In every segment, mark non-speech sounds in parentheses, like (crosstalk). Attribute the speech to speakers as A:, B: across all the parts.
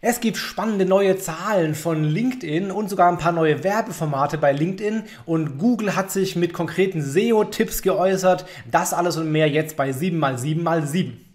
A: Es gibt spannende neue Zahlen von LinkedIn und sogar ein paar neue Werbeformate bei LinkedIn und Google hat sich mit konkreten SEO-Tipps geäußert. Das alles und mehr jetzt bei 7x7x7.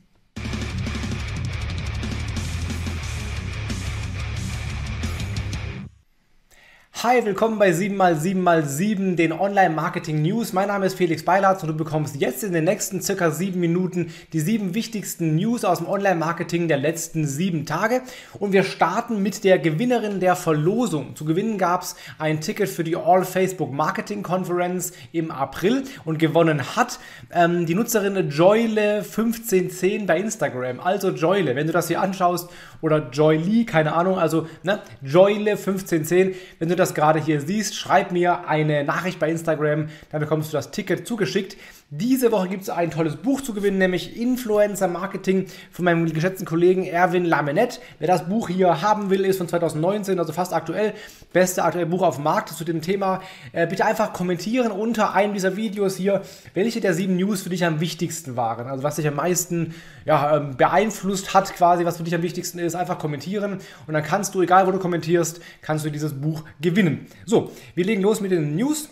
A: Hi, willkommen bei 7x7x7, den Online-Marketing-News. Mein Name ist Felix Beilatz und du bekommst jetzt in den nächsten circa sieben Minuten die sieben wichtigsten News aus dem Online-Marketing der letzten sieben Tage. Und wir starten mit der Gewinnerin der Verlosung. Zu gewinnen gab es ein Ticket für die All Facebook Marketing Conference im April und gewonnen hat ähm, die Nutzerin Joyle1510 bei Instagram. Also Joyle, wenn du das hier anschaust oder Joylee, keine Ahnung, also ne, Joyle1510, wenn du das gerade hier siehst, schreib mir eine Nachricht bei Instagram, dann bekommst du das Ticket zugeschickt. Diese Woche gibt es ein tolles Buch zu gewinnen, nämlich Influencer Marketing von meinem geschätzten Kollegen Erwin Lamenet. Wer das Buch hier haben will, ist von 2019, also fast aktuell. Beste aktuelle Buch auf dem Markt zu dem Thema. Äh, bitte einfach kommentieren unter einem dieser Videos hier, welche der sieben News für dich am wichtigsten waren. Also was dich am meisten ja, ähm, beeinflusst hat, quasi, was für dich am wichtigsten ist. Einfach kommentieren und dann kannst du, egal wo du kommentierst, kannst du dieses Buch gewinnen. So, wir legen los mit den News.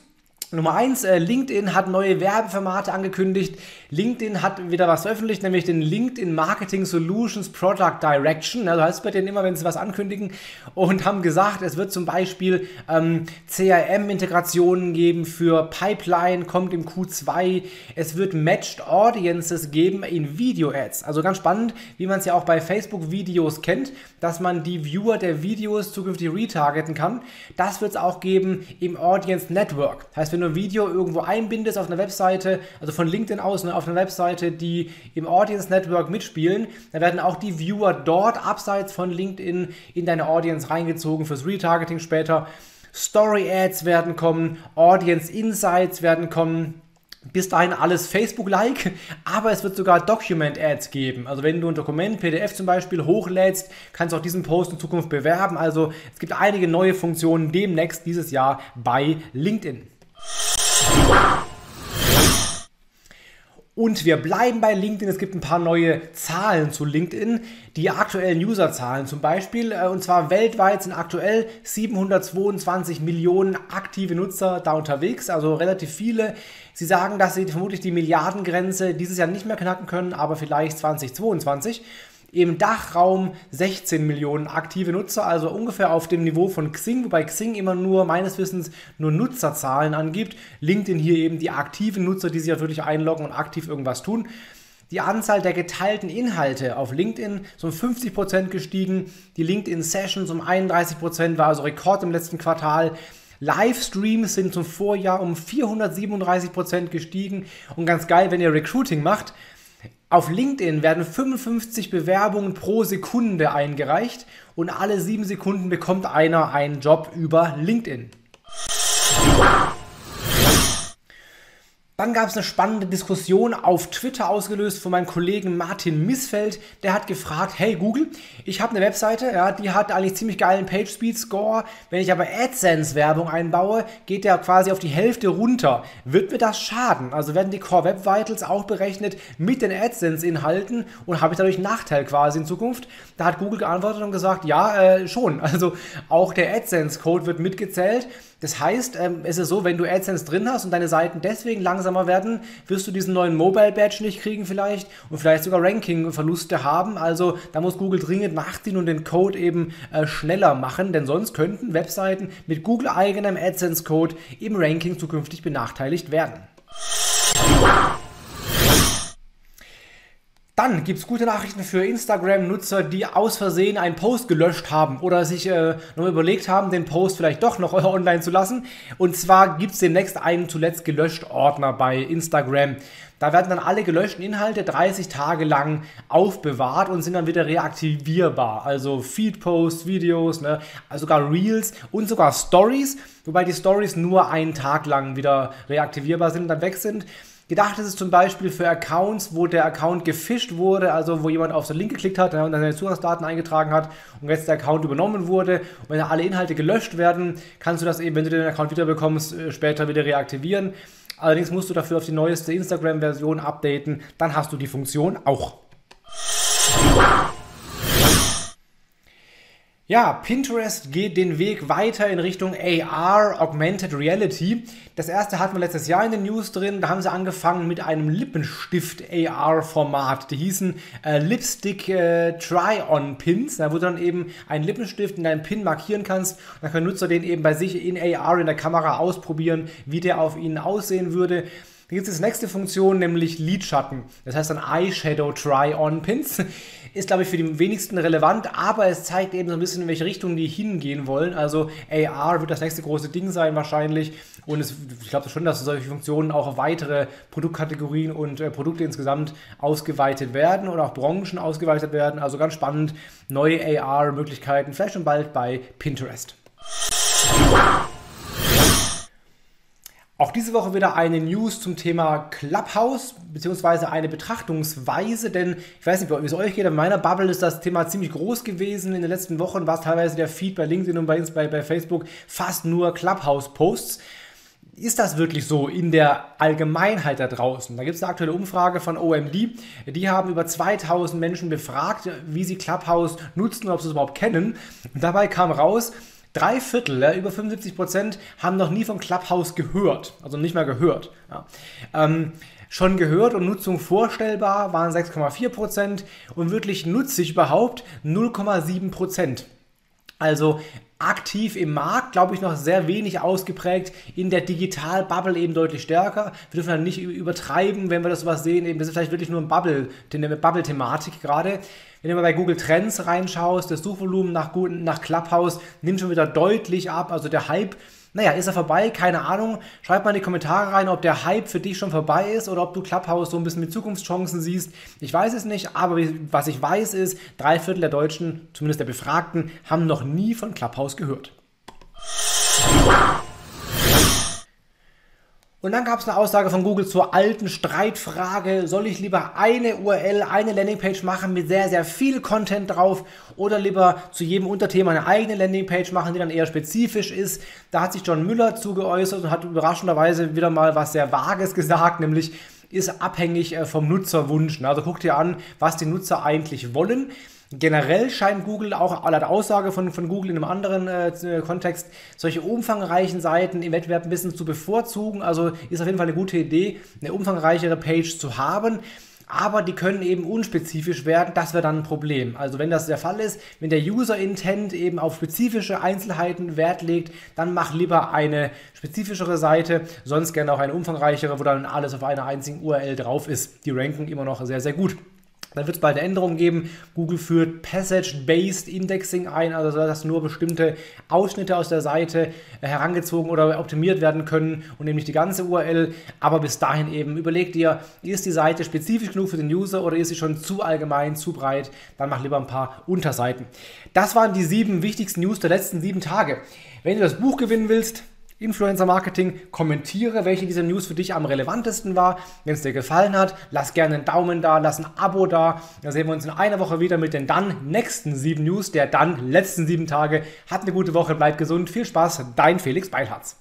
A: Nummer eins, äh, LinkedIn hat neue Werbeformate angekündigt. LinkedIn hat wieder was veröffentlicht, nämlich den LinkedIn Marketing Solutions Product Direction. Also heißt es bei denen immer, wenn sie was ankündigen und haben gesagt, es wird zum Beispiel ähm, CRM-Integrationen geben für Pipeline, kommt im Q2. Es wird Matched Audiences geben in Video-Ads. Also ganz spannend, wie man es ja auch bei Facebook-Videos kennt, dass man die Viewer der Videos zukünftig retargeten kann. Das wird es auch geben im Audience Network. Heißt, wenn du ein Video irgendwo einbindest auf einer Webseite, also von LinkedIn aus, ne, auf einer Webseite, die im Audience Network mitspielen, dann werden auch die Viewer dort abseits von LinkedIn in deine Audience reingezogen fürs Retargeting später. Story Ads werden kommen, Audience Insights werden kommen. Bis dahin alles Facebook-like, aber es wird sogar Document-Ads geben. Also wenn du ein Dokument, PDF zum Beispiel, hochlädst, kannst du auch diesen Post in Zukunft bewerben. Also es gibt einige neue Funktionen demnächst dieses Jahr bei LinkedIn. Und wir bleiben bei LinkedIn. Es gibt ein paar neue Zahlen zu LinkedIn. Die aktuellen Userzahlen zum Beispiel. Äh, und zwar weltweit sind aktuell 722 Millionen aktive Nutzer da unterwegs. Also relativ viele. Sie sagen, dass sie vermutlich die Milliardengrenze dieses Jahr nicht mehr knacken können, aber vielleicht 2022 im Dachraum 16 Millionen aktive Nutzer, also ungefähr auf dem Niveau von Xing, wobei Xing immer nur meines Wissens nur Nutzerzahlen angibt. LinkedIn hier eben die aktiven Nutzer, die sich wirklich einloggen und aktiv irgendwas tun. Die Anzahl der geteilten Inhalte auf LinkedIn ist um 50% gestiegen. Die LinkedIn Sessions um 31% war also Rekord im letzten Quartal. Livestreams sind zum Vorjahr um 437% gestiegen. Und ganz geil, wenn ihr Recruiting macht, auf LinkedIn werden 55 Bewerbungen pro Sekunde eingereicht und alle sieben Sekunden bekommt einer einen Job über LinkedIn. Dann gab es eine spannende Diskussion auf Twitter ausgelöst von meinem Kollegen Martin Missfeld. Der hat gefragt, hey Google, ich habe eine Webseite, ja, die hat eigentlich ziemlich geilen PageSpeed-Score. Wenn ich aber AdSense-Werbung einbaue, geht der quasi auf die Hälfte runter. Wird mir das schaden? Also werden die Core Web Vitals auch berechnet mit den AdSense-Inhalten und habe ich dadurch einen Nachteil quasi in Zukunft? Da hat Google geantwortet und gesagt, ja, äh, schon. (laughs) Also auch der AdSense-Code wird mitgezählt. Das heißt, ähm, es ist so, wenn du AdSense drin hast und deine Seiten deswegen langsamer werden, wirst du diesen neuen Mobile Badge nicht kriegen vielleicht und vielleicht sogar Ranking-Verluste haben. Also da muss Google dringend nachziehen und den Code eben äh, schneller machen, denn sonst könnten Webseiten mit Google eigenem AdSense-Code im Ranking zukünftig benachteiligt werden. Dann gibt es gute Nachrichten für Instagram-Nutzer, die aus Versehen einen Post gelöscht haben oder sich äh, noch überlegt haben, den Post vielleicht doch noch (laughs) online zu lassen. Und zwar gibt es demnächst einen zuletzt gelöscht Ordner bei Instagram. Da werden dann alle gelöschten Inhalte 30 Tage lang aufbewahrt und sind dann wieder reaktivierbar. Also Feed-Posts, Videos, ne? also sogar Reels und sogar Stories, wobei die Stories nur einen Tag lang wieder reaktivierbar sind und dann weg sind. Gedacht ist es zum Beispiel für Accounts, wo der Account gefischt wurde, also wo jemand auf den Link geklickt hat und dann seine Zugangsdaten eingetragen hat und jetzt der Account übernommen wurde. Und wenn alle Inhalte gelöscht werden, kannst du das eben, wenn du den Account wiederbekommst, äh, später wieder reaktivieren. Allerdings musst du dafür auf die neueste Instagram-Version updaten, dann hast du die Funktion auch. Ja, Pinterest geht den Weg weiter in Richtung AR, Augmented Reality. Das erste hatten wir letztes Jahr in den News drin. Da haben sie angefangen mit einem Lippenstift-AR-Format. Die hießen äh, Lipstick äh, Try-On-Pins. Wo du dann eben einen Lippenstift in deinem Pin markieren kannst. Dann kann der Nutzer den eben bei sich in AR in der Kamera ausprobieren, wie der auf ihnen aussehen würde. Dann gibt es die nächste Funktion, nämlich Lidschatten. Das heißt dann Eyeshadow Try-On Pins. Ist, glaube ich, für die wenigsten relevant, aber es zeigt eben so ein bisschen, in welche Richtung die hingehen wollen. Also AR wird das nächste große Ding sein wahrscheinlich. Und es, ich glaube schon, dass solche Funktionen auch auf weitere Produktkategorien und äh, Produkte insgesamt ausgeweitet werden oder auch Branchen ausgeweitet werden. Also ganz spannend, neue AR-Möglichkeiten, vielleicht schon bald bei Pinterest. Auch diese Woche wieder eine News zum Thema Clubhouse, beziehungsweise eine Betrachtungsweise, denn ich weiß nicht, wie es euch geht, in meiner Bubble ist das Thema ziemlich groß gewesen. In den letzten Wochen war es teilweise der Feed bei LinkedIn und bei, bei, bei Facebook fast nur Clubhouse-Posts. Ist das wirklich so in der Allgemeinheit da draußen? Da gibt es eine aktuelle Umfrage von OMD. Die haben über 2000 Menschen befragt, wie sie Clubhouse nutzen und ob sie es überhaupt kennen. Und dabei kam raus, Drei Viertel, ja, über 75 Prozent, haben noch nie von Clubhouse gehört. Also nicht mal gehört. Ja. Ähm, schon gehört und Nutzung vorstellbar waren 6,4 Prozent und wirklich nutzig überhaupt 0,7 Prozent. Also aktiv im Markt, glaube ich, noch sehr wenig ausgeprägt, in der Digital-Bubble eben deutlich stärker. Wir dürfen dann nicht übertreiben, wenn wir das sowas sehen, eben, das ist vielleicht wirklich nur ein Bubble, eine Bubble-Thematik gerade. Wenn du mal bei Google Trends reinschaust, das Suchvolumen nach, nach Clubhouse nimmt schon wieder deutlich ab, also der Hype naja, ist er vorbei? Keine Ahnung. Schreib mal in die Kommentare rein, ob der Hype für dich schon vorbei ist oder ob du Clubhouse so ein bisschen mit Zukunftschancen siehst. Ich weiß es nicht, aber was ich weiß ist, drei Viertel der Deutschen, zumindest der Befragten, haben noch nie von Clubhouse gehört. Und dann gab es eine Aussage von Google zur alten Streitfrage, soll ich lieber eine URL, eine Landingpage machen mit sehr, sehr viel Content drauf oder lieber zu jedem Unterthema eine eigene Landingpage machen, die dann eher spezifisch ist. Da hat sich John Müller zugeäußert und hat überraschenderweise wieder mal was sehr Vages gesagt, nämlich ist abhängig äh, vom Nutzerwunsch. Also guck dir an, was die Nutzer eigentlich wollen. Generell scheint Google auch laut Aussage von, von Google in einem anderen äh, Kontext solche umfangreichen Seiten im Wettbewerb ein bisschen zu bevorzugen. Also ist auf jeden Fall eine gute Idee, eine umfangreichere Page zu haben. Aber die können eben unspezifisch werden, das wäre dann ein Problem. Also wenn das der Fall ist, wenn der User Intent eben auf spezifische Einzelheiten Wert legt, dann mach lieber eine spezifischere Seite, sonst gerne auch eine umfangreichere, wo dann alles auf einer einzigen URL drauf ist. Die ranken immer noch sehr, sehr gut. Dann wird es bald eine Änderung geben. Google führt Passage-Based Indexing ein, also dass nur bestimmte Ausschnitte aus der Seite äh, herangezogen oder optimiert werden können und nämlich die ganze URL. Aber bis dahin eben überlegt ihr, ist die Seite spezifisch genug für den User oder ist sie schon zu allgemein, zu breit? Dann mach lieber ein paar Unterseiten. Das waren die sieben wichtigsten News der letzten sieben Tage. Wenn du das Buch gewinnen willst, Influencer Marketing. Kommentiere, welche dieser News für dich am relevantesten war. Wenn es dir gefallen hat, lass gerne einen Daumen da, lass ein Abo da. Dann sehen wir uns in einer Woche wieder mit den dann nächsten sieben News der dann letzten sieben Tage. Hat eine gute Woche, bleib gesund, viel Spaß, dein Felix Beilharz.